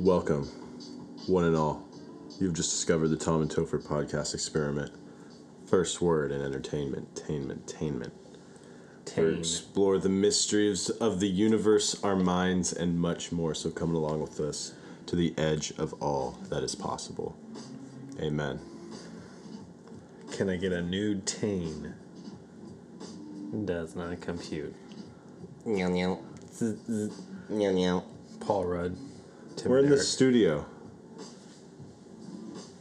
Welcome, one and all. You've just discovered the Tom and Topher podcast experiment. First word in entertainment, tainment, tainment. We explore the mysteries of the universe, our minds, and much more. So come along with us to the edge of all that is possible. Amen. Can I get a nude tain? Does not compute. Meow meow. Meow meow. Paul Rudd. Tim We're in the Derrick. studio.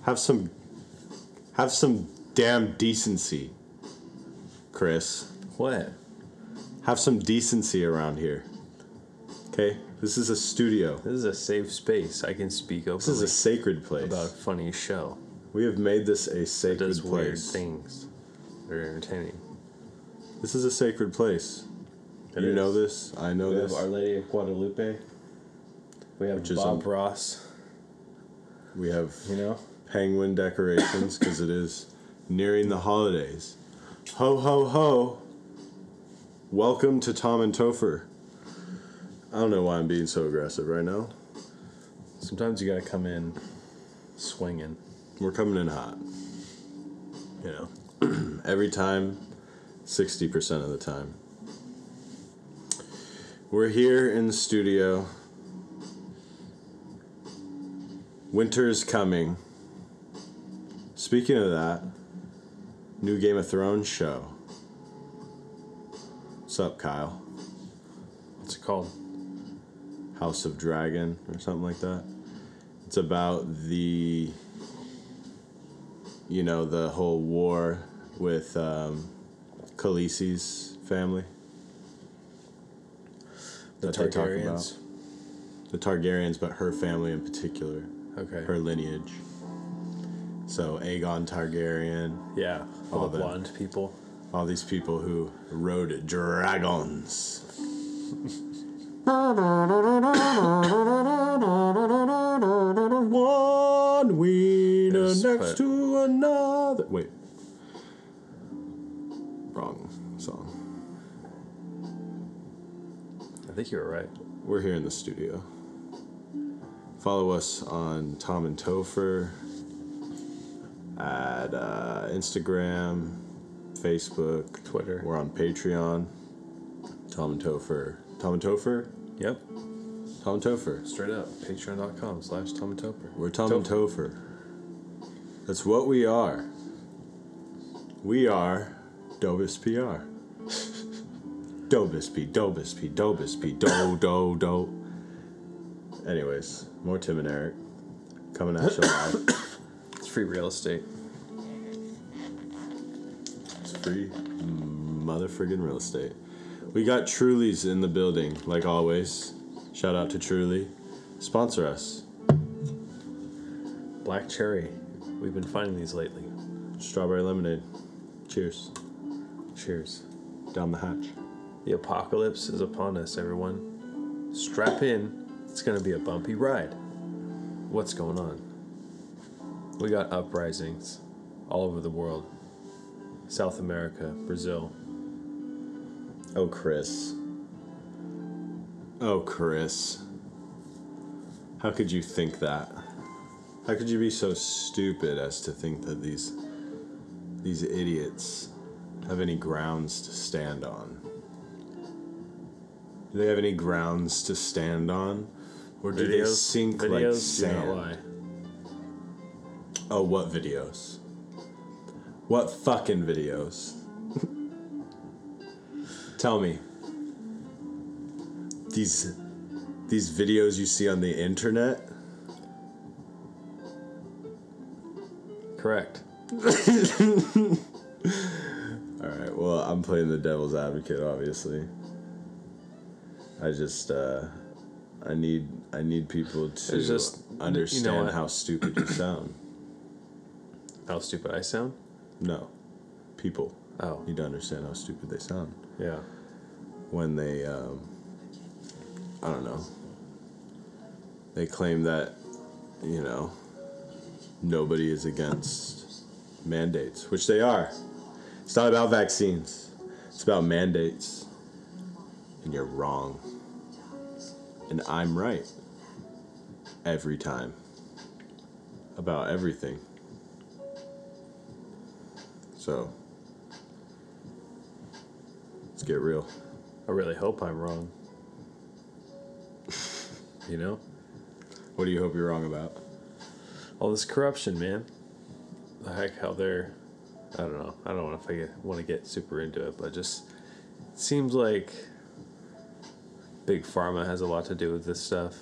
Have some, have some damn decency, Chris. What? Have some decency around here. Okay, this is a studio. This is a safe space. I can speak openly This is a sacred place. about a funny show. We have made this a It sacred does weird place. things. They're entertaining. This is a sacred place. It you is. know this. I know We this. have Our Lady of Guadalupe. We have Which Bob a- Ross. we have You know, penguin decorations because it is nearing the holidays. Ho ho ho! Welcome to Tom and Topher. I don't know why I'm being so aggressive right now. sometimes you gotta come in swinging. We're coming in hot. You know, every time, 60% of the time. We're here in the studio. Winter's coming. Speaking of that, new Game of Thrones show. What's up, Kyle? What's it called? House of Dragon or something like that. It's about the, you know, the whole war with um, Khaleesi's family. The that they talk Targaryens. The Targaryens, but her family in particular, Okay. her lineage. So Aegon Targaryen, yeah. All All the them. blonde people. all these people who rode dragons. One wiener next to another. Wait. Wrong song. I think you were right. We're here in the studio. Follow us on Tom and Topher at uh, Instagram, Facebook, Twitter. We're on Patreon. Tom and Topher. Tom and Topher? Yep. Tom and Topher. Straight up. Patreon.com slash Tom and Topher. We're Tom and Topher. That's what we are. We are Dobus PR. Dobus P, Dobus P, Dobus P, Do, Do, Do. Anyways, more Tim and Eric coming at you live. It's free real estate. It's free motherfucking real estate. We got Truly's in the building, like always. Shout out to Truly. Sponsor us. Black cherry. We've been finding these lately. Strawberry lemonade. Cheers. Cheers. Down the hatch. The apocalypse is upon us, everyone. Strap in. It's gonna be a bumpy ride. What's going on? We got uprisings all over the world. South America, Brazil. Oh, Chris. Oh, Chris. How could you think that? How could you be so stupid as to think that these these idiots have any grounds to stand on? Do they have any grounds to stand on? Or do they sink like videos not sand? lie. Oh, what videos? What fucking videos? Tell me. These these videos you see on the internet? Correct. Alright, well, I'm playing the devil's advocate, obviously. I just uh I need I need people to just- you know understand how stupid you sound. How stupid I sound? No. People Oh, need to understand how stupid they sound. yeah. when they um, I don't know they claim that you know nobody is against mandates which they are it's not about vaccines it's about mandates and you're wrong and I'm right every time about everything. So let's get real. I really hope I'm wrong. you know? What do you hope you're wrong about? All this corruption, man. The heck, how they're. I don't know. I don't know if I get, want to get super into it, but just it seems like big pharma has a lot to do with this stuff.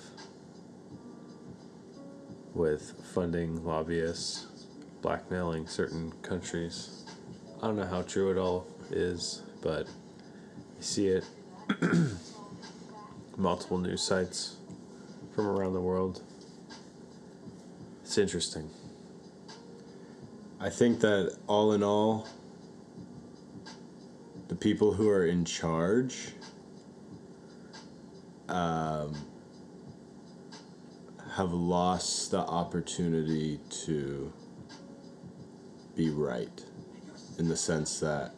With funding lobbyists, blackmailing certain countries. I don't know how true it all is, but you see it. Multiple news sites from around the world. It's interesting. I think that all in all, the people who are in charge um, have lost the opportunity to be right in the sense that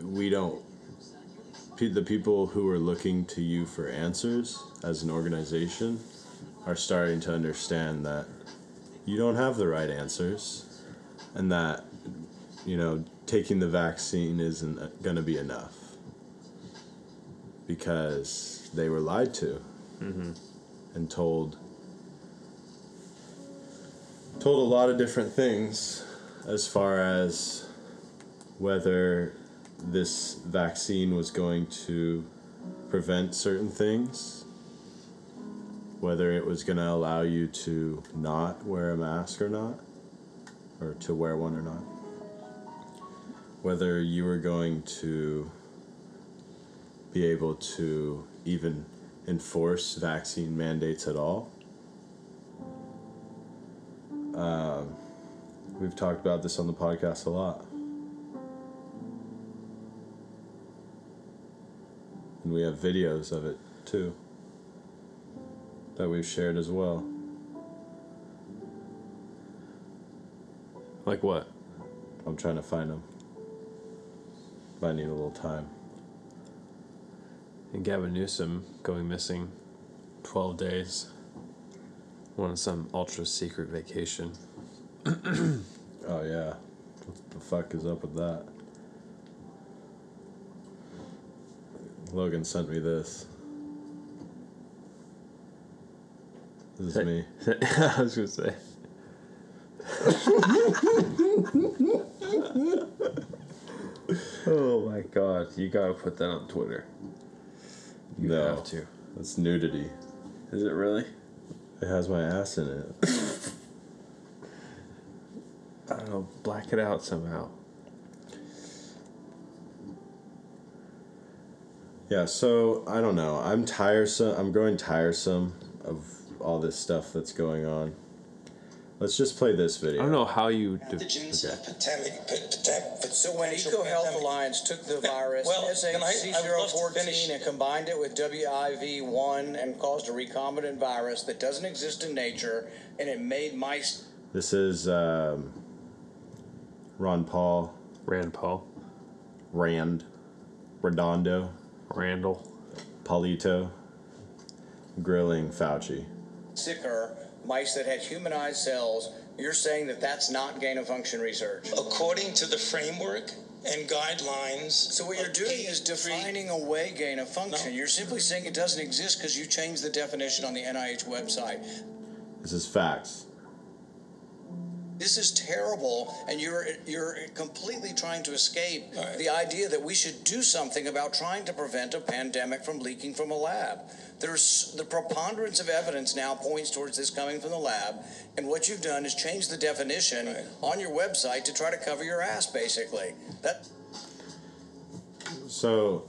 we don't the people who are looking to you for answers as an organization are starting to understand that you don't have the right answers and that you know taking the vaccine isn't going to be enough because they were lied to mm-hmm. and told told a lot of different things as far as whether this vaccine was going to prevent certain things whether it was going to allow you to not wear a mask or not, or to wear one or not, whether you were going to be able to even enforce vaccine mandates at all. Um, we've talked about this on the podcast a lot. And we have videos of it too that we've shared as well. Like what? I'm trying to find them. But I need a little time. And Gavin Newsom going missing 12 days. On some ultra secret vacation. Oh yeah. What the fuck is up with that? Logan sent me this. This is me. I was gonna say. oh my god, you gotta put that on Twitter. You no, have to. that's nudity. Is it really? It has my ass in it. I don't know, black it out somehow. Yeah, so I don't know. I'm tiresome. I'm growing tiresome of all this stuff that's going on. Let's just play this video. I don't know how you. De- pathogens, okay. pandemic, So when potential EcoHealth. Alliance took the virus Well, and I- I would love to finish- SHC014 and combined it with WIV1 and caused a recombinant virus that doesn't exist in nature, and it made mice This is um, Ron Paul, Rand Paul, Rand, Redondo, Randall. Polito, grilling Fauci. sicker, mice that had humanized cells. You're saying that that's not gain of function research. According to the framework and guidelines. So what you're doing is P3 defining away gain of function. No. You're simply saying it doesn't exist because you changed the definition on the NIH website. This is facts. This is terrible, and you're you're completely trying to escape All right. the idea that we should do something about trying to prevent a pandemic from leaking from a lab. There's the preponderance of evidence now points towards this coming from the lab, and what you've done is change the definition Right. on your website to try to cover your ass, basically. That So,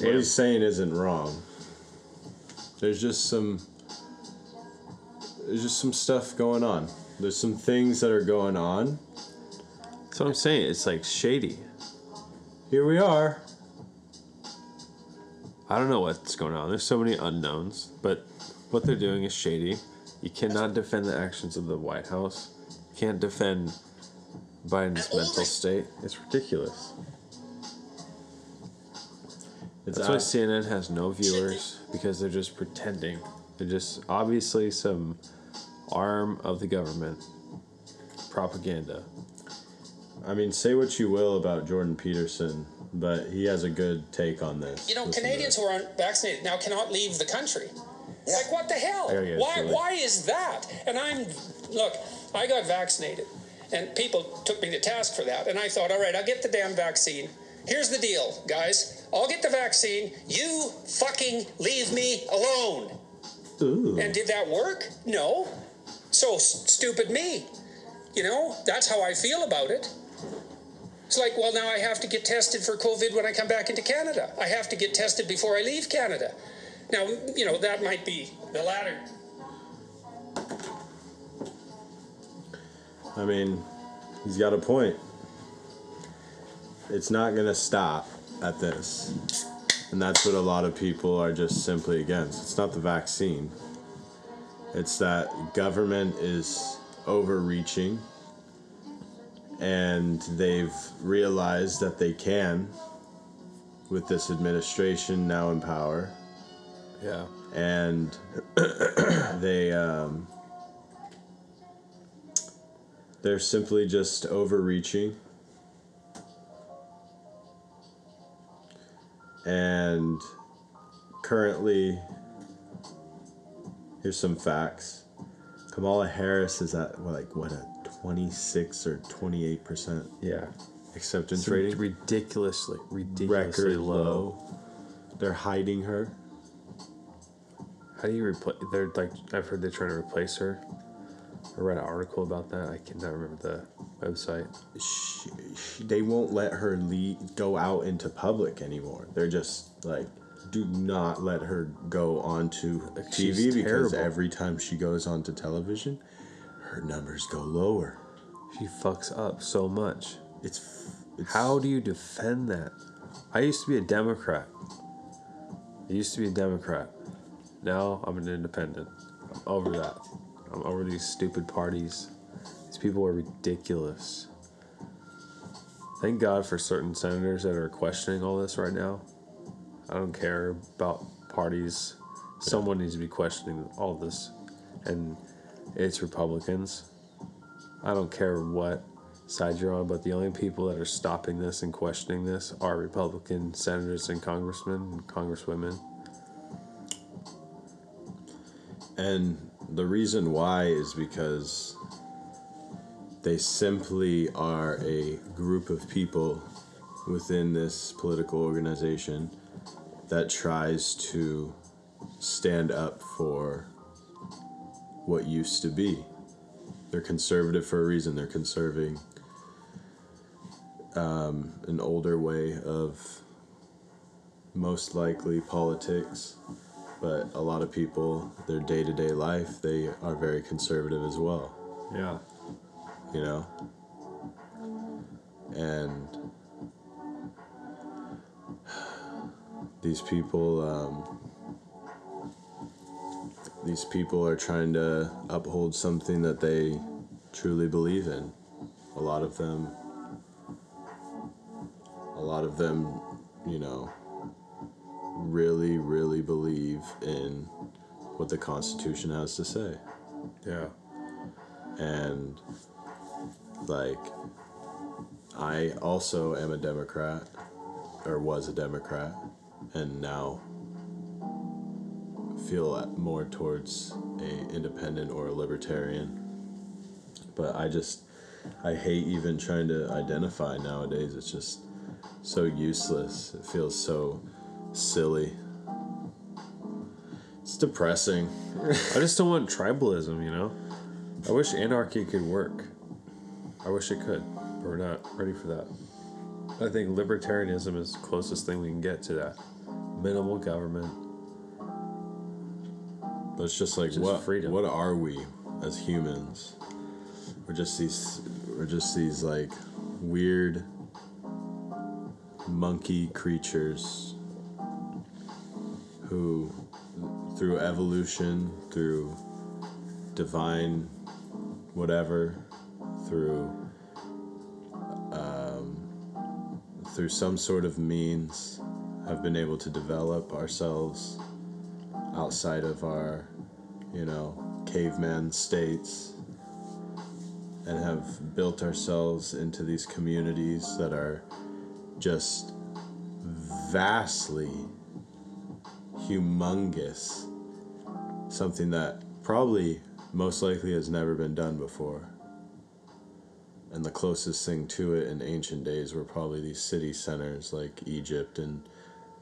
what he's saying isn't wrong. There's just some. There's just some stuff going on. There's some things that are going on. That's what I'm saying. It's like shady. Here we are. I don't know what's going on. There's so many unknowns, but what they're doing is shady. You cannot defend the actions of the White House. You can't defend Biden's And mental this- state. It's ridiculous. It's That's why CNN has no viewers because they're just pretending. They're just obviously some arm of the government propaganda. I mean, say what you will about Jordan Peterson, but he has a good take on this. You know, Listen Canadians who aren't vaccinated now cannot leave the country. Like, what the hell? I Why, why is that? And I'm, look, I got vaccinated, and people took me to task for that. And I thought, all right, I'll get the damn vaccine. Here's the deal, guys. I'll get the vaccine. You fucking leave me alone. Ooh. And did that work? No. So stupid me. You know, that's how I feel about it. It's like, well, now I have to get tested for COVID when I come back into Canada. I have to get tested before I leave Canada. Now, you know, that might be the latter. I mean, he's got a point. It's not going to stop at this. And that's what a lot of people are just simply against. It's not the vaccine, it's that government is overreaching and they've realized that they can, with this administration now in power, Yeah. and they um, they're simply just overreaching and currently here's some facts kamala harris is at what, like what a 26 or 28 percent Yeah. acceptance It's rating ridiculously, ridiculously record low. low they're hiding her How do you replace? They're like I've heard they're trying to replace her. I read an article about that. I cannot remember the website. she, she, they won't let her lead, go out into public anymore. They're just like, do not let her go onto TV because every time she goes onto television, her numbers go lower. She fucks up so much. It's, it's How do you defend that? I used to be a Democrat. I used to be a Democrat. Now I'm an independent. I'm over that. I'm over these stupid parties. These people are ridiculous. Thank God for certain senators that are questioning all this right now. I don't care about parties. Someone needs to be questioning all this. And it's Republicans. I don't care what side you're on, but the only people that are stopping this and questioning this are Republican senators and congressmen and congresswomen. And the reason why is because they simply are a group of people within this political organization that tries to stand up for what used to be. They're conservative for a reason. They're conserving um, an older way of most likely politics but a lot of people their day-to-day life they are very conservative as well. Yeah. you know? And these people um, these people are trying to uphold something that they truly believe in. A lot of them a lot of them you know really really believe in what the constitution has to say. Yeah. and like I also am a Democrat or was a Democrat and now feel more towards a independent or a libertarian. But I just I hate even trying to identify nowadays. It's just so useless. It feels so silly it's depressing I just don't want tribalism, you know? I wish anarchy could work. I wish it could, but we're not ready for that. I think libertarianism is the closest thing we can get to that. Minimal government. But it's just like Just what freedom. what are we as humans? We're just these we're just these like weird monkey creatures who through evolution, through divine whatever, through um, through some sort of means have been able to develop ourselves outside of our, you know, caveman states and have built ourselves into these communities that are just vastly humongous. Something that probably most likely has never been done before. And the closest thing to it in ancient days were probably these city centers like Egypt and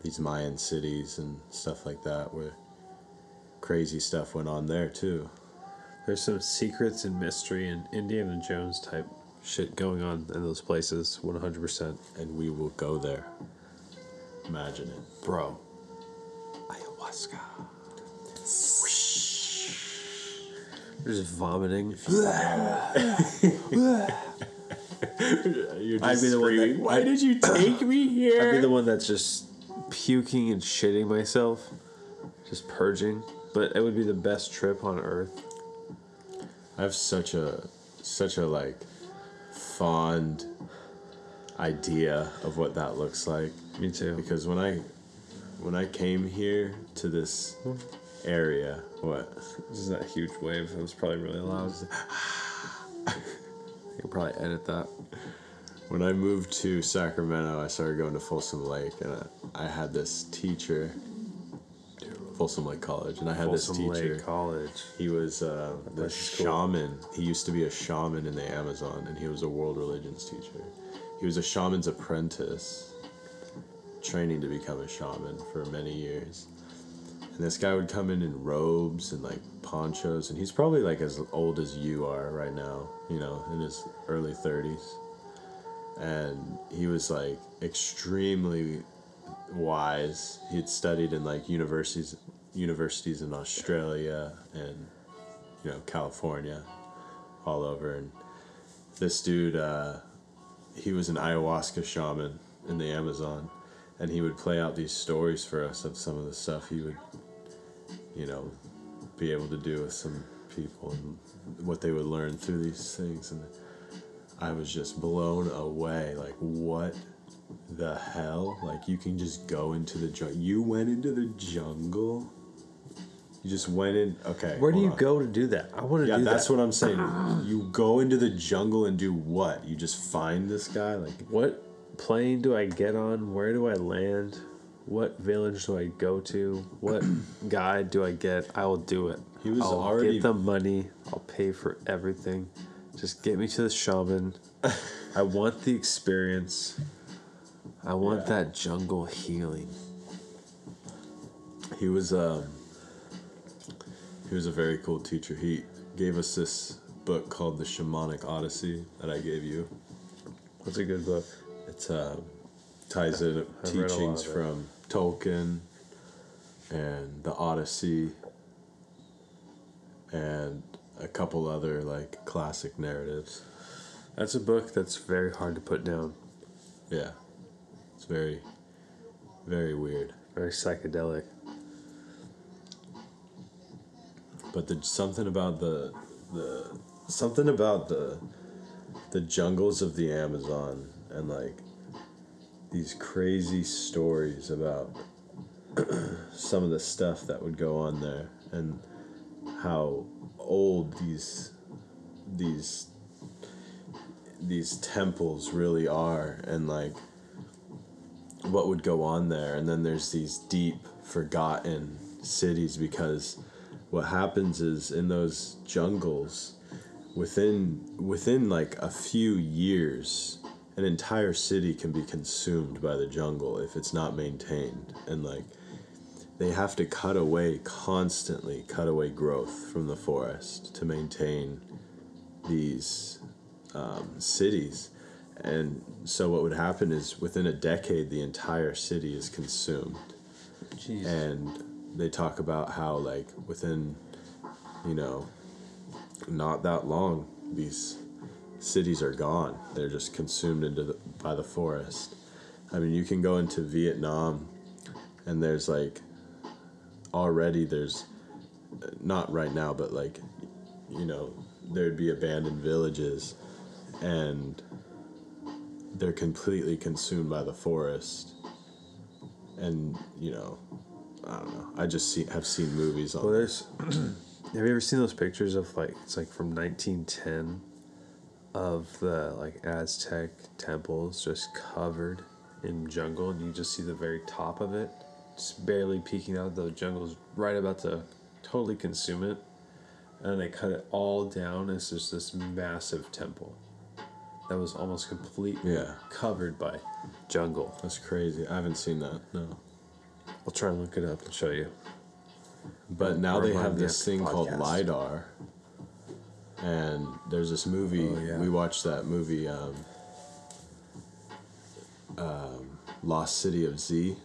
these Mayan cities and stuff like that, where crazy stuff went on there too. There's some secrets and mystery and Indiana Jones type shit going on in those places, 100%. And we will go there. Imagine it. Bro. Ayahuasca. You're just vomiting. You're I'd be the one that- screaming, Why did you take me here? I'd be the one that's just puking and shitting myself, just purging. But it would be the best trip on earth. I have such a such a like fond idea of what that looks like Me too. because when I when I came here to this area, what This is that huge wave. It was probably really loud. You can probably edit that. when I moved to Sacramento, I started going to Folsom Lake, and I, I had this teacher, Folsom Lake College, and I had Folsom this teacher. Lake College. He was uh, the place cool. shaman. He used to be a shaman in the Amazon, and he was a world religions teacher. He was a shaman's apprentice, training to become a shaman for many years. And this guy would come in in robes and like ponchos, and he's probably like as old as you are right now, you know, in his early 30s. And he was like extremely wise. He had studied in like universities universities in Australia and you know California, all over. And this dude, uh, he was an ayahuasca shaman in the Amazon, and he would play out these stories for us of some of the stuff he would, you know, be able to do with some people and what they would learn through these things. And I was just blown away. Like, what the hell? Like, you can just go into the jungle. You went into the jungle? You just went in. Okay. Where do you on. go to do that? I want to do that. Yeah, that's that. what I'm saying. You go into the jungle and do what? You just find this guy? Like, What plane do I get on? Where do I land? What village do I go to? What guide do I get? I will do it. He was I'll already- get the money. I'll pay for everything. Just get me to the shaman. I want the experience. I want Yeah. that jungle healing. he was um he was a very cool teacher. He gave us this book called The Shamanic Odyssey that I gave you. That's a good book. It uh, ties in I've read a lot teachings from Tolkien and the Odyssey and a couple other like classic narratives. That's a book that's very hard to put down. Yeah. It's very very weird. Very psychedelic. But the something about the the something about the the jungles of the Amazon and like these crazy stories about some of the stuff that would go on there and how old these these these temples really are and like what would go on there. And then there's these deep forgotten cities because what happens is in those jungles within within like a few years an entire city can be consumed by the jungle if it's not maintained and like they have to cut away constantly cut away growth from the forest to maintain these um, cities and so what would happen is within a decade the entire city is consumed Jeez. and they talk about how like within you know not that long these cities are gone they're just consumed into the, by the forest i mean you can go into vietnam and there's like already there's not right now but like you know there'd be abandoned villages and they're completely consumed by the forest and you know, I don't know. I just see have seen movies on. Well, there's. have you ever seen those pictures of like it's like from 1910, of the like Aztec temples just covered in jungle, and you just see the very top of it, just barely peeking out. The jungle's right about to totally consume it, and they cut it all down. It's just this massive temple that was almost completely Yeah. covered by jungle. That's crazy. I haven't seen that. No. I'll try and look it up and show you. But now they have this thing called lidar, and there's this movie. Oh, yeah. We watched that movie, um, um, Lost City of Z.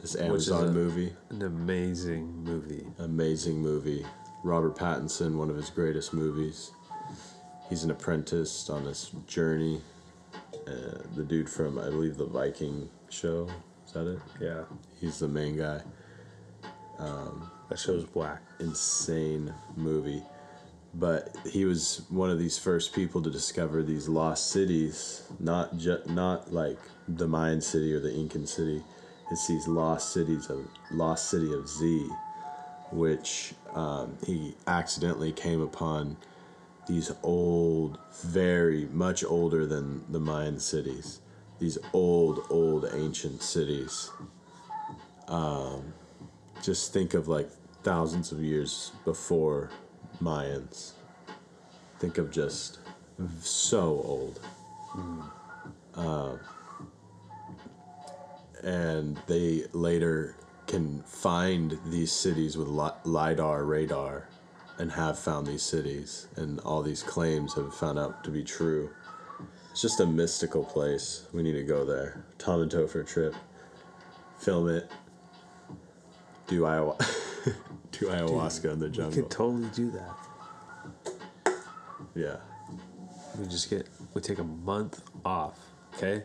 This is Amazon a- movie, An amazing movie. amazing movie. Robert Pattinson, one of his greatest movies. He's an apprentice on this journey. Uh, the dude from, I believe, the Viking show. Is that it? Yeah, He's the main guy. that show's black. insane movie. But he was one of these first people to discover these lost cities, not ju- not like the Mayan city or the Incan city. It's these lost cities of lost city of Z, which um, he accidentally came upon these old, very much older than the Mayan cities. These old, old ancient cities just think of like thousands of years before Mayans. Think of just so old. Uh, and they later can find these cities with li- LIDAR radar and have found these cities, and all these claims have found out to be true. It's just a mystical place. We need to go there. Tom and Topher trip. Film it do ayahu- do ayahuasca in the jungle. We could totally do that. yeah. We just get we take a month off, okay?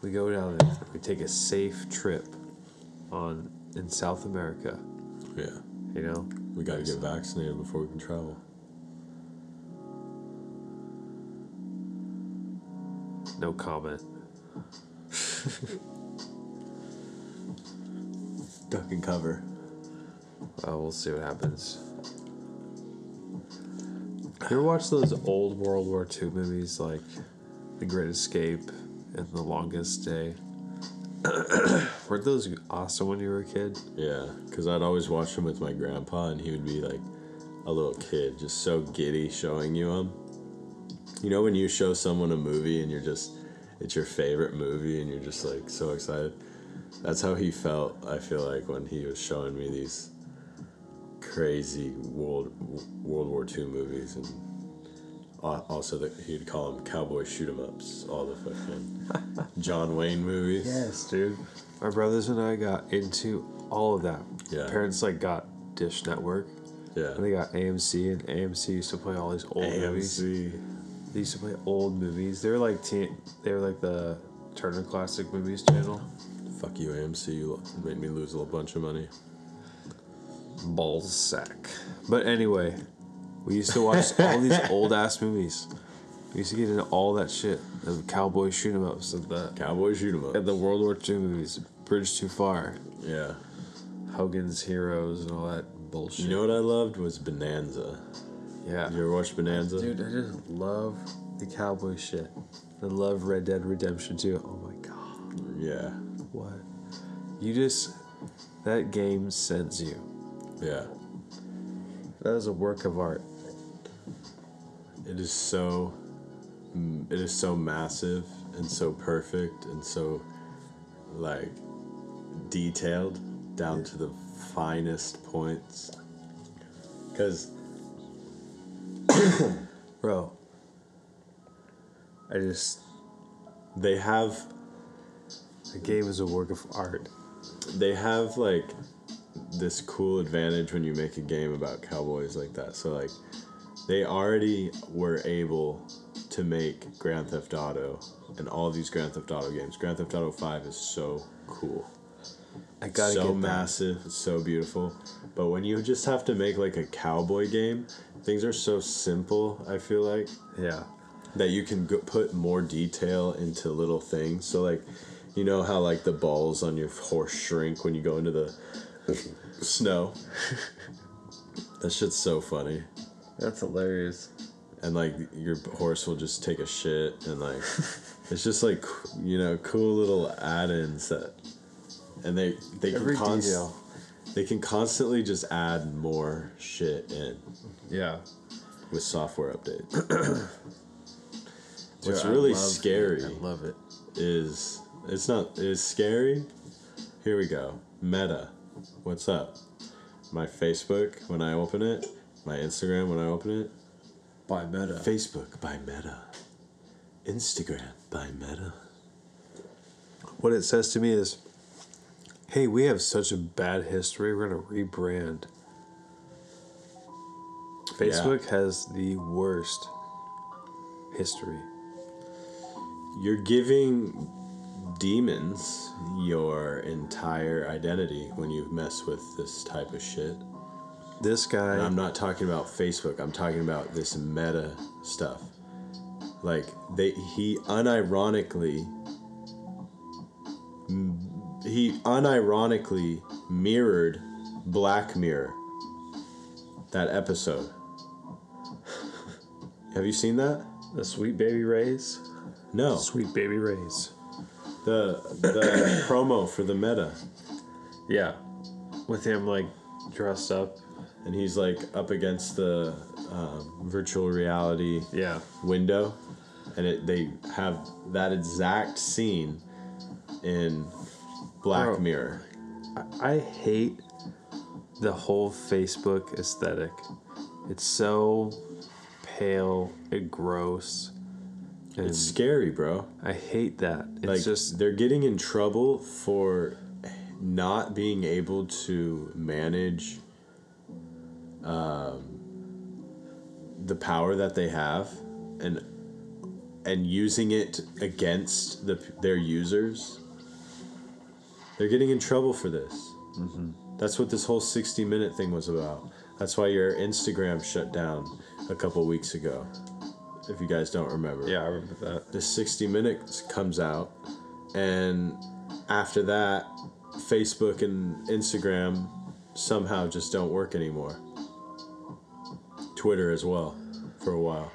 We go down there. We take a safe trip on in South America. Yeah. You know, We got to get vaccinated before we can travel. no comment. Duck and cover. Uh, we'll see what happens. You ever watch those old World War II movies like The Great Escape and The Longest Day? Weren't those awesome when you were a kid? Yeah. Because I'd always watch them with my grandpa, and he would be like a little kid, just so giddy showing you them. You know, when you show someone a movie and you're just, it's your favorite movie, and you're just like so excited? That's how he felt, I feel like, when he was showing me these crazy World World War II movies and also that he'd call them cowboy shoot 'em ups, all the fucking John Wayne movies. Yes, dude. My brothers and I got into all of that. Yeah. Parents like got Dish Network. Yeah. And they got AMC, and AMC used to play all these old movies. AMC. They used to play old movies. They were like they were like the Turner Classic Movies channel. Fuck you, AMC. You made me lose a little bunch of money. Balls sack. But anyway, we used to watch all these old ass movies. We used to get into all that shit. The cowboy shoot 'em ups of the Cowboy shoot 'em up. and the World War II movies. Bridge Too Far. Yeah. Hogan's Heroes and all that bullshit. You know what I loved was Bonanza. Yeah. You ever watch Bonanza? Dude, I just love the cowboy shit. I love Red Dead Redemption too. Oh my god. Yeah. What? You just that game sends you. Yeah. That is a work of art. It is so. mm, It is so massive and so perfect and so, like, detailed down to the finest points. Because Bro. I just they have the game is a work of art. they have like this cool advantage when you make a game about cowboys like that. So like they already were able to make Grand Theft Auto and all these Grand Theft Auto games. Grand Theft Auto 5 is so cool. I gotta so massive, it's so beautiful. But when you just have to make like a cowboy game, things are so simple, I feel like Yeah. that you can go, put more detail into little things. So like You know how like the balls on your horse shrink when you go into the snow. that shit's so funny. That's hilarious. and like your horse will just take a shit and like it's just like you know cool little add-ins that and they they can Every const- detail. they can constantly just add more shit in Yeah. with software updates what's Dude, I really it. scary I love it. is it's not is scary here we go meta what's up my facebook when i open it my instagram when i open it By Meta. Facebook by Meta. Instagram by Meta. What it says to me is, "Hey, we have such a bad history. We're gonna rebrand." Facebook has the worst history. You're giving demons your entire identity when you mess with this type of shit. This guy, And I'm not talking about Facebook. I'm talking about this meta stuff. Like they he unironically he unironically mirrored Black Mirror. That episode. Have you seen that? the sweet baby rays, No. sweet baby rays. The the promo for the meta. Yeah, with him like dressed up. And he's like up against the um, virtual reality Yeah, window, and it, they have that exact scene in Black Bro. Mirror. I hate the whole Facebook aesthetic. It's so pale and gross. And It's scary, bro. I hate that. It's Like just they're getting in trouble for not being able to manage um, the power that they have and and using it against the their users. They're getting in trouble for this. Mm-hmm. That's what this whole 60 minute thing was about. That's why your Instagram shut down a couple weeks ago. If you guys don't remember. Yeah, I remember that. the 60 minutes comes out and after that facebook and instagram somehow just don't work anymore. Twitter as well for a while.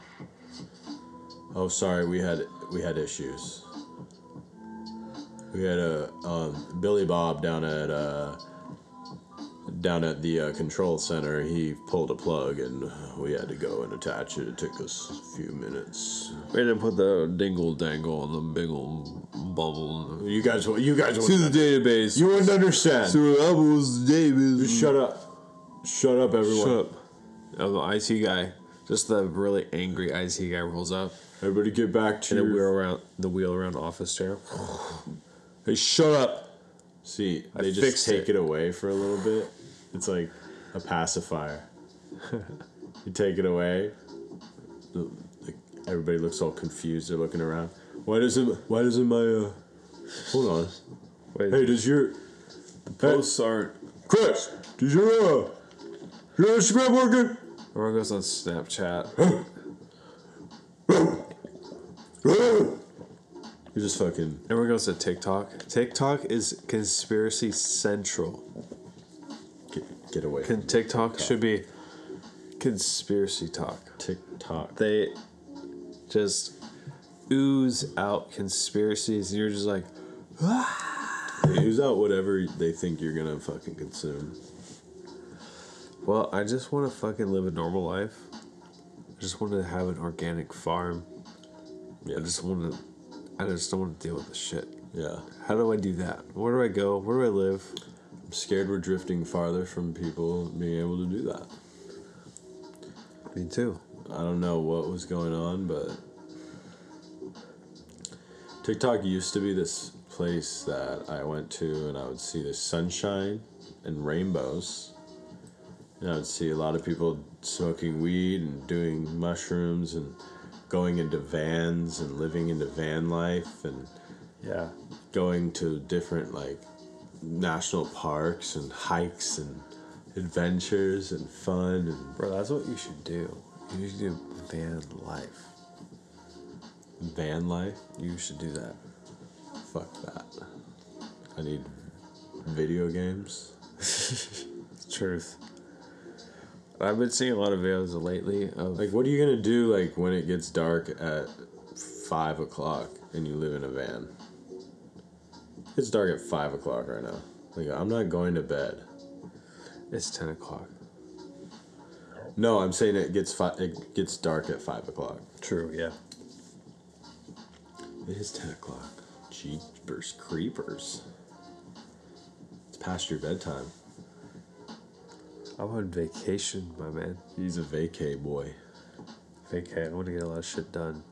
Oh sorry we had we had issues. We had a um, billy bob down at uh, down at the uh, control center he pulled a plug and we had to go and attach it it took us a few minutes We didn't put the dingle dangle on the big old bubble. You guys, you guys, To the database. you wouldn't understand. to Apple's database. Shut up, shut up, everyone. Shut up. Oh, the IT guy. Just the really angry IT guy rolls up. Everybody, get back to And the your. wheel around the wheel around office chair. hey, shut up. See, I they just take it. it. away for a little bit. It's like a pacifier. you take it away. the- the- Everybody looks all confused. They're looking around. Why doesn't Why doesn't my uh? Hold on. Wait, Hey, does your posts aren't. Chris? Does your uh? Your Instagram working? Everyone goes on Snapchat. You're just fucking. Everyone goes to TikTok. TikTok is conspiracy central. Get, away. Can From TikTok should be conspiracy talk. TikTok. They just ooze out conspiracies, and you're just like, ah. They use out whatever they think you're gonna fucking consume. well, I just want to fucking live a normal life. I just want to have an organic farm. Yeah. I just want to. I just don't want to deal with this shit. yeah. How do I do that? Where do I go? Where do I live? I'm scared we're drifting farther from people being able to do that. Me too. I don't know what was going on, but TikTok used to be this place that I went to and I would see the sunshine and rainbows. And I would see a lot of people smoking weed and doing mushrooms and going into vans and living into van life and Yeah. going to different like national parks and hikes and adventures and fun and Bro, that's what you should do. You should do van life. van life. You should do that. fuck that. I need video games. Truth. I've been seeing a lot of videos lately of Like, what are you gonna do like when it gets dark at five o'clock and you live in a van? It's dark at five o'clock right now. Like, I'm not going to bed. it's ten o'clock. No, I'm saying it gets fi- it gets dark at five o'clock. True, yeah. It is ten o'clock. Jeepers creepers. It's past your bedtime. I'm on vacation, my man. He's a vacay boy. Vacay. I want to get a lot of shit done.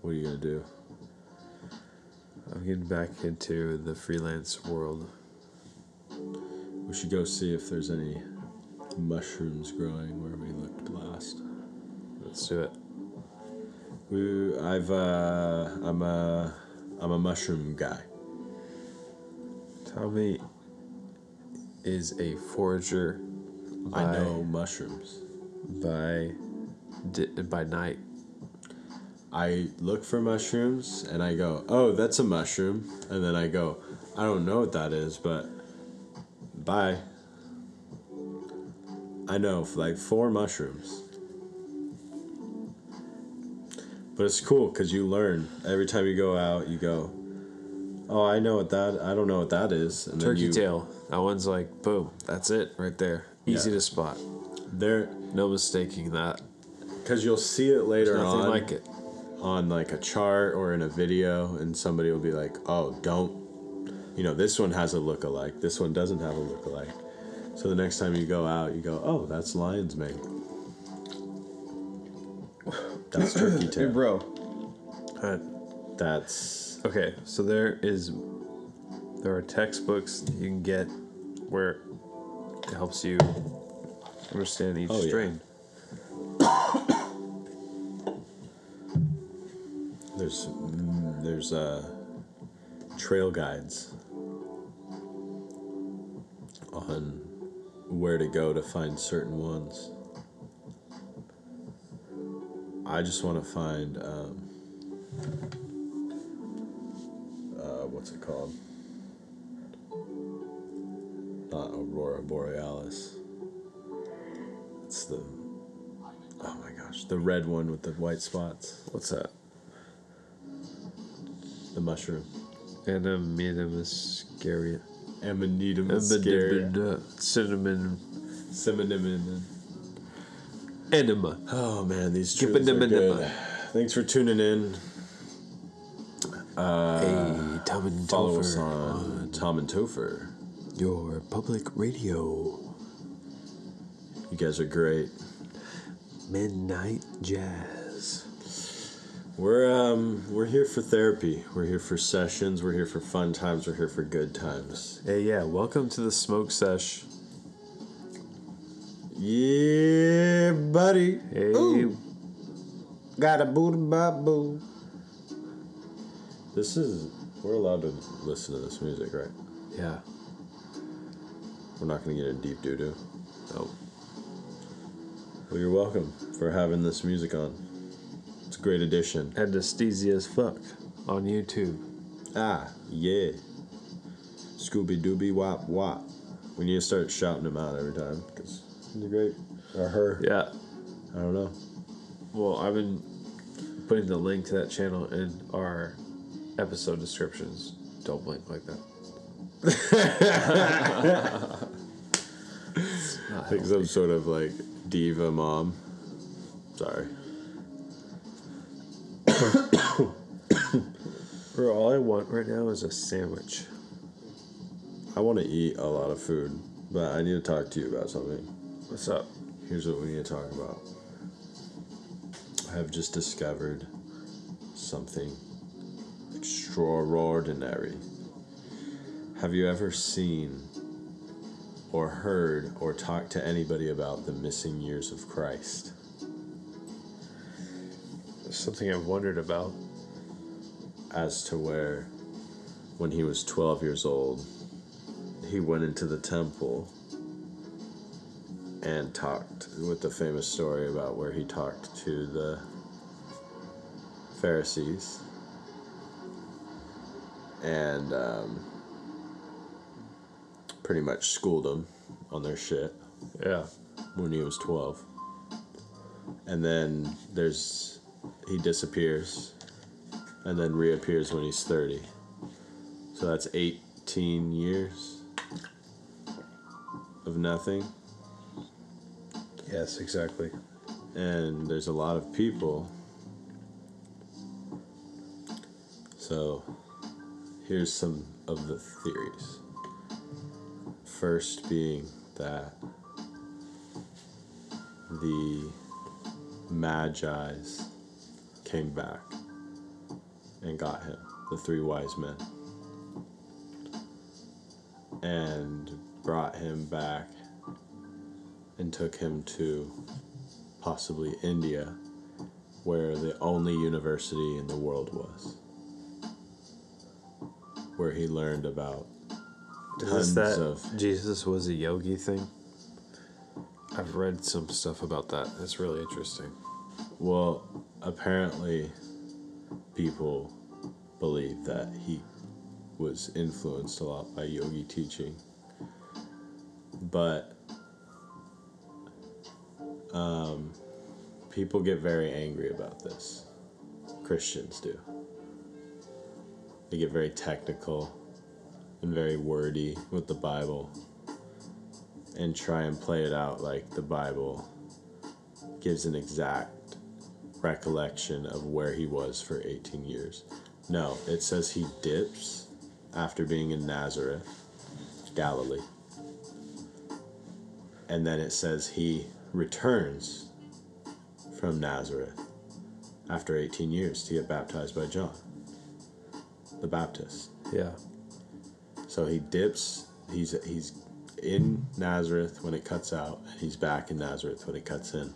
What are you gonna do? I'm getting back into the freelance world. We should go see if there's any mushrooms growing where we looked last. Let's do it. We, I've, uh, I'm a, I'm a mushroom guy. Tommy is a forager I know mushrooms. by di- by night. I look for mushrooms and I go, oh, that's a mushroom. And then I go, I don't know what that is, but bye. I know like four mushrooms. But it's cool because you learn every time you go out. You go, oh, I know what that. I don't know what that is. And Turkey then you, tail. That one's like boom. That's it right there. Easy Yeah. to spot. There, No mistaking that. because you'll see it later Nothing on. like it. On like a chart or in a video and somebody will be like, "Oh, don't you know, this one has a look-alike. This one doesn't have a look-alike." So the next time you go out, you go, "Oh, that's lion's mane." That's turkey tail. Hey, bro. Uh, That's Okay, so there is there are textbooks that you can get where it helps you understand each Oh, yeah. There's there's uh trail guides on where to go to find certain ones. I just want to find um, uh, what's it called? Not Aurora Borealis. It's the oh my gosh, the red one with the white spots. What's that? The mushroom. Anametamuscaria. Amanita muscaria. Cinnamon Cinnamon. enema. Oh man, these truths are good. Thanks for tuning in. Uh, hey, Tom and Follow us Topher on Tom and Topher. your public radio. You guys are great. Midnight Jazz. We're um we're here for therapy. We're here for sessions. We're here for fun times. We're here for good times. Hey, yeah, welcome to the smoke sesh. Yeah, buddy. Hey, Ooh. Got a booty boo. This is we're allowed to listen to this music, right? yeah. We're not gonna get a deep doo doo. Oh, Well, you're welcome for having this music on. It's a great addition. anesthesia as fuck on YouTube. Ah, yeah. Scooby Dooby Wop Wop. We need to start shouting them out every time because they're great. Or her. Yeah. I don't know. Well, I've been putting the link to that channel in our episode descriptions. Don't blink like that. I think some sort of like diva mom. Sorry. Bro, all I want right now is a sandwich. I want to eat a lot of food, but I need to talk to you about something. What's up? Here's what we need to talk about. I have just discovered something extraordinary. Have you ever seen or heard or talked to anybody about the missing years of Christ? Something I've wondered about. As to where, when he was 12 years old, he went into the temple and talked with the famous story about where he talked to the Pharisees and um, pretty much schooled them on their shit Yeah. when he was 12. And then there's he disappears and then reappears when he's 30. So that's 18 years of nothing. Yes, exactly. And there's a lot of people. So here's some of the theories. First being that the Magi's came back and got him, the three wise men, and brought him back and took him to possibly India, where the only university in the world was, where he learned about tons that of Jesus was a yogi thing? I've read some stuff about that. That's really interesting. Well, apparently, people believe that he was influenced a lot by yogi teaching. But um, people get very angry about this. Christians do. They get very technical and very wordy with the Bible and try and play it out like the Bible gives an exact recollection of where he was for 18 years. No, it says he dips after being in Nazareth, Galilee. And then it says he returns from Nazareth after 18 years to get baptized by John the Baptist. Yeah. So he dips, he's he's in Nazareth when it cuts out, and he's back in Nazareth when it cuts in.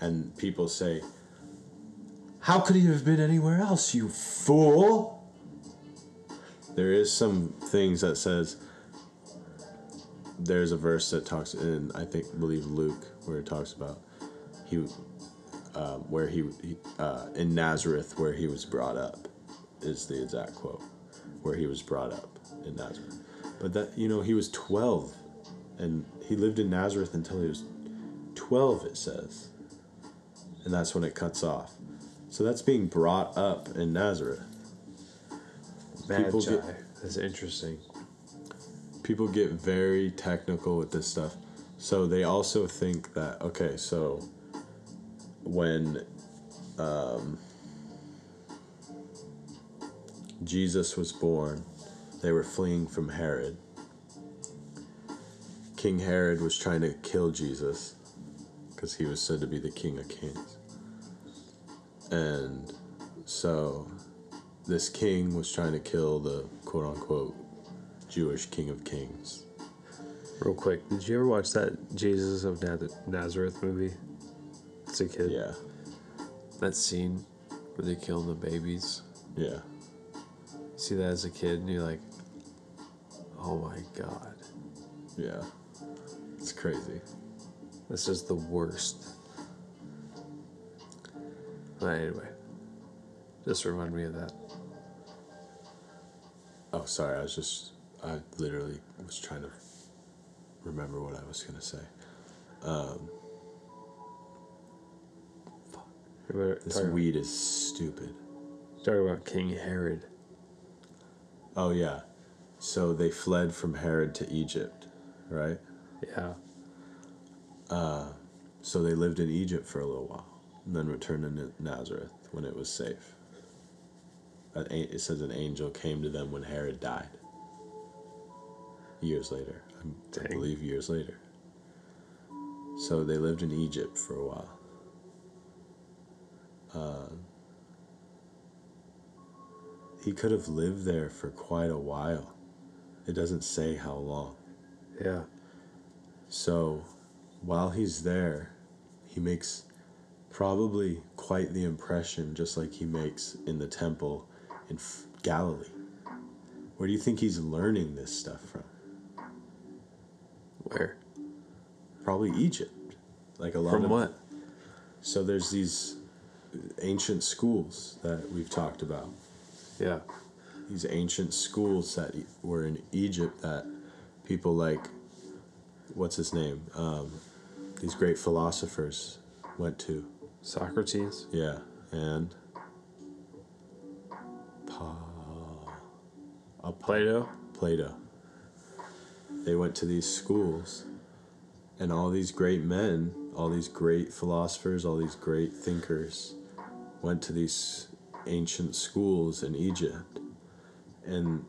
And people say, How could he have been anywhere else, you fool? There is some things that says there's a verse that talks in I think believe Luke where it talks about he um, where he, he uh, in Nazareth where he was brought up is the exact quote where he was brought up in Nazareth. But that you know he was 12 and he lived in Nazareth until he was 12 it says. And that's when it cuts off. So that's being brought up in Nazareth. People Magi. get- That's interesting. people get very technical with this stuff. So they also think that okay, so when um, Jesus was born, they were fleeing from Herod. King Herod was trying to kill Jesus because he was said to be the King of Kings. And so this king was trying to kill the quote unquote Jewish King of Kings. Real quick, did you ever watch that Jesus of Nazareth movie? As a kid. Yeah, That scene where they kill the babies. yeah, See that as a kid, and you're like, oh my god, yeah. It's crazy. this is the worst. But anyway, just remind me of that. Oh, sorry. I was just, I literally was trying to remember what I was gonna say. Um, remember, This talking, weed is stupid. talking about King Herod. Oh yeah. So they fled from Herod to Egypt, right? Yeah. Uh, so they lived in Egypt for a little while, then returned to Nazareth when it was safe. It says an angel came to them when Herod died. Years later, I, believe years later. So they lived in Egypt for a while. Uh, he could have lived there for quite a while. It doesn't say how long. Yeah. So while he's there, he makes probably quite the impression, just like he makes in the temple in F- Galilee. Where do you think he's learning this stuff from? Where? Probably Egypt. Like a lot From of what? So there's these ancient schools that we've talked about. Yeah. these ancient schools that were in Egypt that people like what's his name um, these great philosophers went to Socrates. yeah and pa, a Plato. Plato. They went to these schools, and all these great men, all these great philosophers, all these great thinkers went to these ancient schools in Egypt. And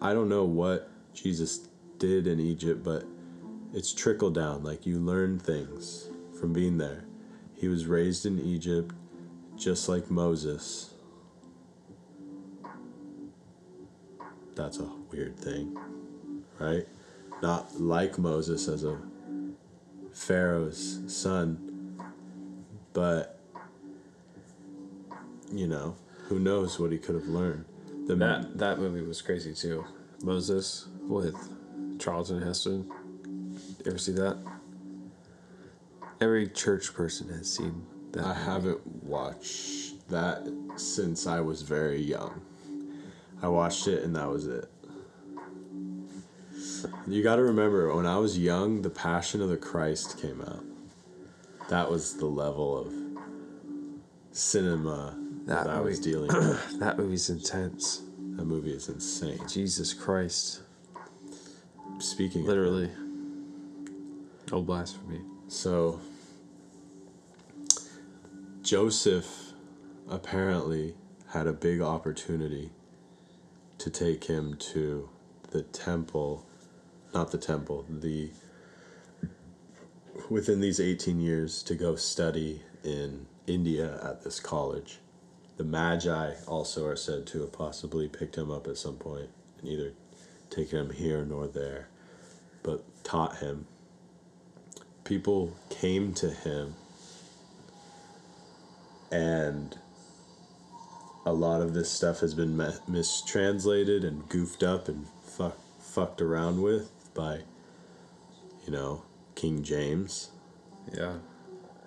I don't know what Jesus did in Egypt, but it's trickle down. Like you learn things from being there. He was raised in Egypt just like Moses. That's a weird thing, right? Not like Moses as a Pharaoh's son, but you know, who knows what he could have learned. The That that movie was crazy too. Moses with Charlton Heston. You ever see that? Every church person has seen that. I movie. haven't watched that since I was very young. I watched it and that was it. You got to remember when I was young, The Passion of the Christ came out. That was the level of cinema that, That I was dealing with. That movie's intense. That movie is insane. Jesus Christ. Speaking of Literally. No oh, blasphemy. So Joseph apparently had a big opportunity to take him to the temple, not the temple, the within these 18 years to go study in India at this college. The Magi also are said to have possibly picked him up at some point and either taken him here nor there, but taught him people came to him and a lot of this stuff has been mi- mistranslated and goofed up and fuck, fucked around with by you know king james Yeah.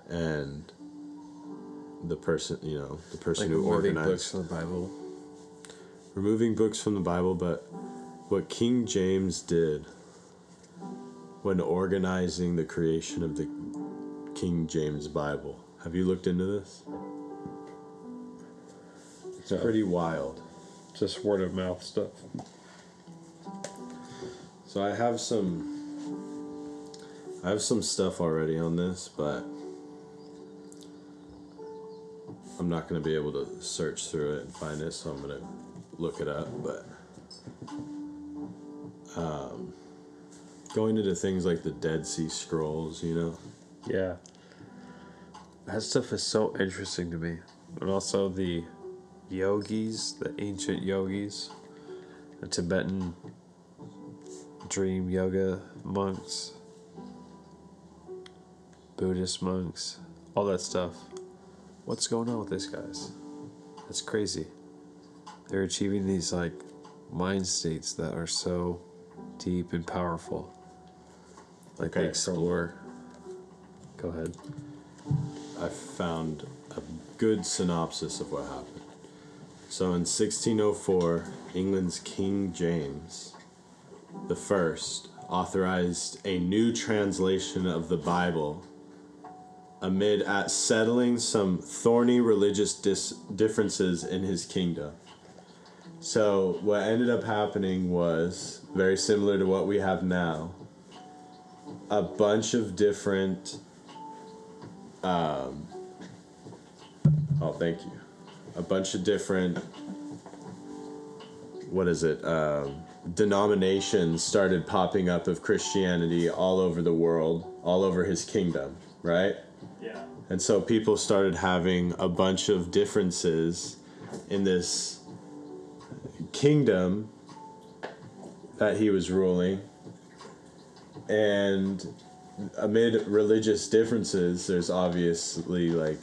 and the person you know the person Like who removing organized books from the Bible. removing books from the Bible, but what King James did when organizing the creation of the King James Bible. Have you looked into this? It's No. pretty wild. Just word of mouth stuff. So I have some I have some stuff already on this, but I'm not going to be able to search through it and find it, so I'm going to look it up, but um, going into things like the Dead Sea Scrolls, you know, Yeah. That stuff is so interesting to me. And also the yogis, the ancient yogis, the Tibetan dream yoga monks, Buddhist monks, all that stuff. What's going on with these guys? That's crazy. They're achieving these like mind states that are so deep and powerful. Like they Okay, explore. Go ahead. I found a good synopsis of what happened. So in 1604, England's King James the First authorized a new translation of the Bible amid at settling some thorny religious dis- differences in his kingdom. So what ended up happening was very similar to what we have now. A bunch of different um, Oh, thank you. A bunch of different, what is it, um, denominations started popping up of Christianity all over the world, all over his kingdom, right? Yeah. And so people started having a bunch of differences in this kingdom that he was ruling. And amid religious differences, there's obviously like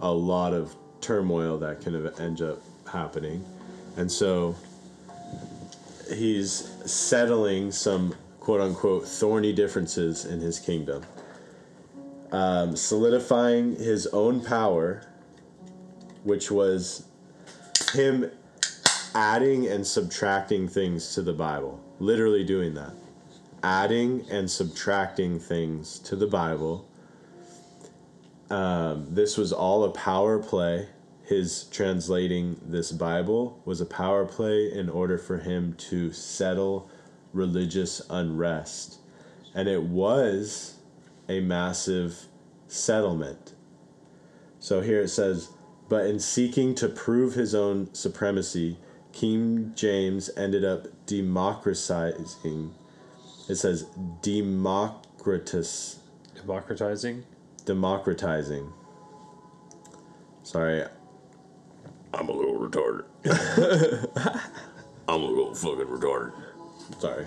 a lot of turmoil that can end up happening. And so he's settling some quote unquote thorny differences in his kingdom, um, solidifying his own power, which was him adding and subtracting things to the Bible. Literally doing that. Adding and subtracting things to the Bible. Um, this was all a power play. His translating this Bible was a power play in order for him to settle religious unrest. And it was a massive settlement. So here it says, but in seeking to prove his own supremacy, King James ended up democratizing. It says democratus, Democratizing. Democratizing. Sorry, I'm a little retarded. I'm a little fucking retarded. Sorry.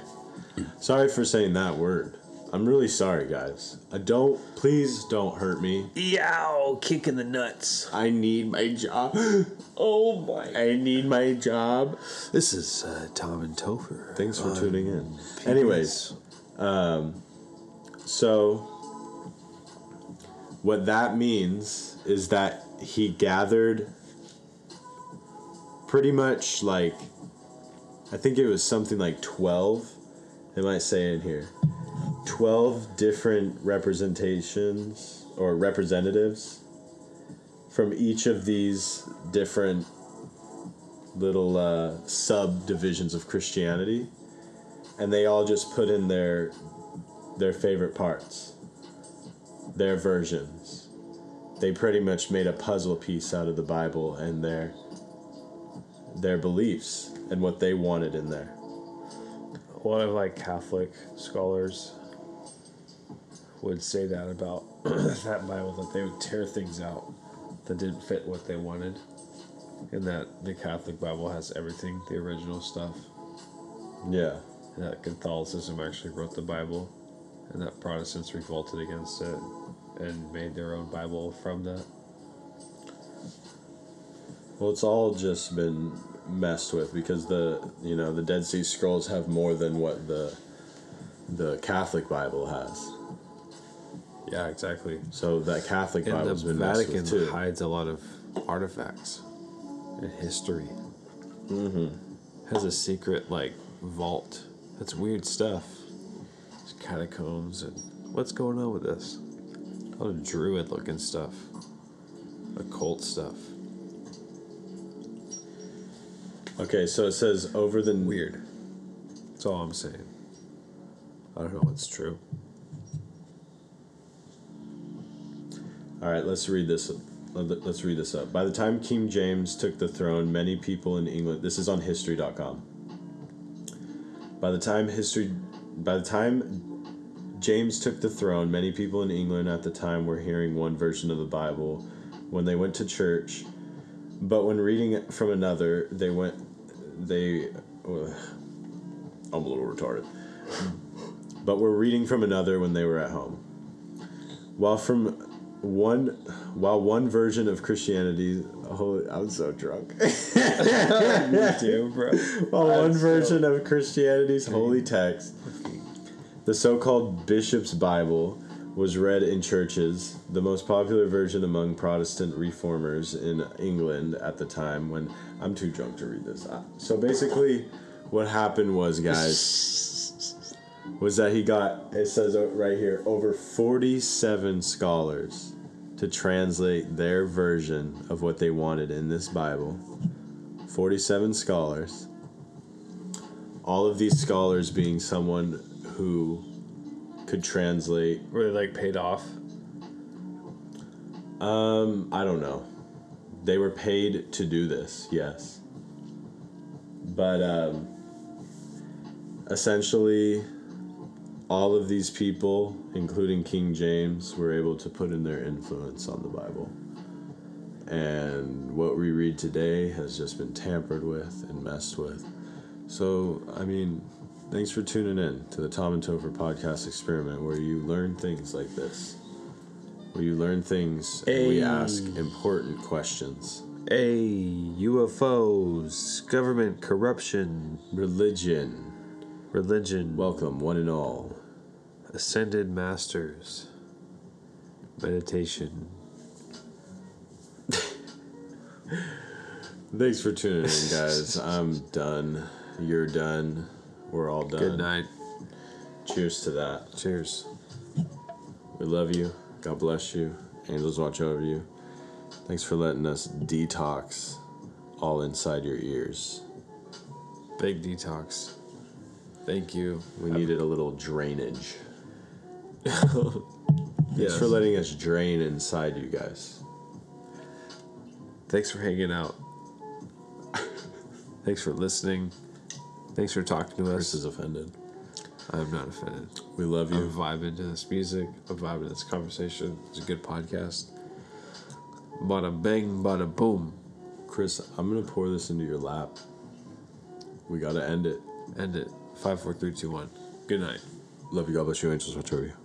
Sorry for saying that word. I'm really sorry, guys. I don't. Please don't hurt me. Yow! Kick in the nuts. I need my job. Oh my! I need my job. This is uh, Tom and Topher. Thanks for tuning in. Anyways, um, so what that means is that he gathered pretty much like I think it was something like 12 they might say in here. 12 different representations or representatives from each of these different little uh, subdivisions of Christianity and they all just put in their their favorite parts their versions. They pretty much made a puzzle piece out of the bible and their their beliefs and what they wanted in there. A lot of like Catholic scholars would say that about that Bible that they would tear things out that didn't fit what they wanted, and that the Catholic Bible has everything, the original stuff, yeah. And that Catholicism actually wrote the Bible, and that Protestants revolted against it and made their own Bible from that. well it's all just been messed with because the you know the dead sea scrolls have more than what the the catholic bible has Yeah, exactly. so that catholic And bible's been messed with too hides a lot of artifacts and history. Mm-hmm. Has a secret like vault. That's weird stuff. Catacombs and what's going on with this? A lot of druid looking stuff. Occult stuff. okay so it says over the Weird. That's all I'm saying. I don't know what's true. All right, let's read this. Let's read this up. By the time King James took the throne, many people in England. This is on History.com. By the time history, by the time James took the throne, many people in England at the time were hearing one version of the Bible when they went to church, but when reading it from another, they went. They. Uh, I'm a little retarded. But were reading from another when they were at home. While from one while one version of Christianity holy I'm so drunk. Damn, bro. while one version of Christianity's holy text, the so-called Bishop's Bible, was read in churches, the most popular version among Protestant reformers in England at the time when I'm too drunk to read this. Uh, So basically what happened was guys was that he got it says right here over 47 scholars to translate their version of what they wanted in this Bible. 47 scholars. All of these scholars being someone who could translate Were they like paid off? um I don't know. They were paid to do this, yes. But um essentially all of these people, including King James, were able to put in their influence on the Bible. And what we read today has just been tampered with and messed with. So, I mean, thanks for tuning in to the Tom and Topher podcast experiment where you learn things like this. Where you learn things and we ask important questions. Hey, UFOs, government corruption, Religion. religion, Welcome, one and all. ascended masters, meditation. Thanks for tuning in, guys. I'm done. You're done. We're all done. Good night. Cheers to that. Cheers. We love you. God bless you. Angels watch over you. Thanks for letting us detox all inside your ears. Big detox. Thank you. We needed a little drainage. Yes. Thanks for letting us drain inside you guys. Thanks for hanging out. Thanks for listening. Thanks for talking to us. Chris us. is offended. I'm not offended. We love I'm you. vibing to this music. I'm vibing to this conversation. It's a good podcast. Bada bang, bada boom. Chris, I'm gonna pour this into your lap. We gotta end it. End it. Five, four, three, two, one. Good night. Love you. God bless you. Angels you.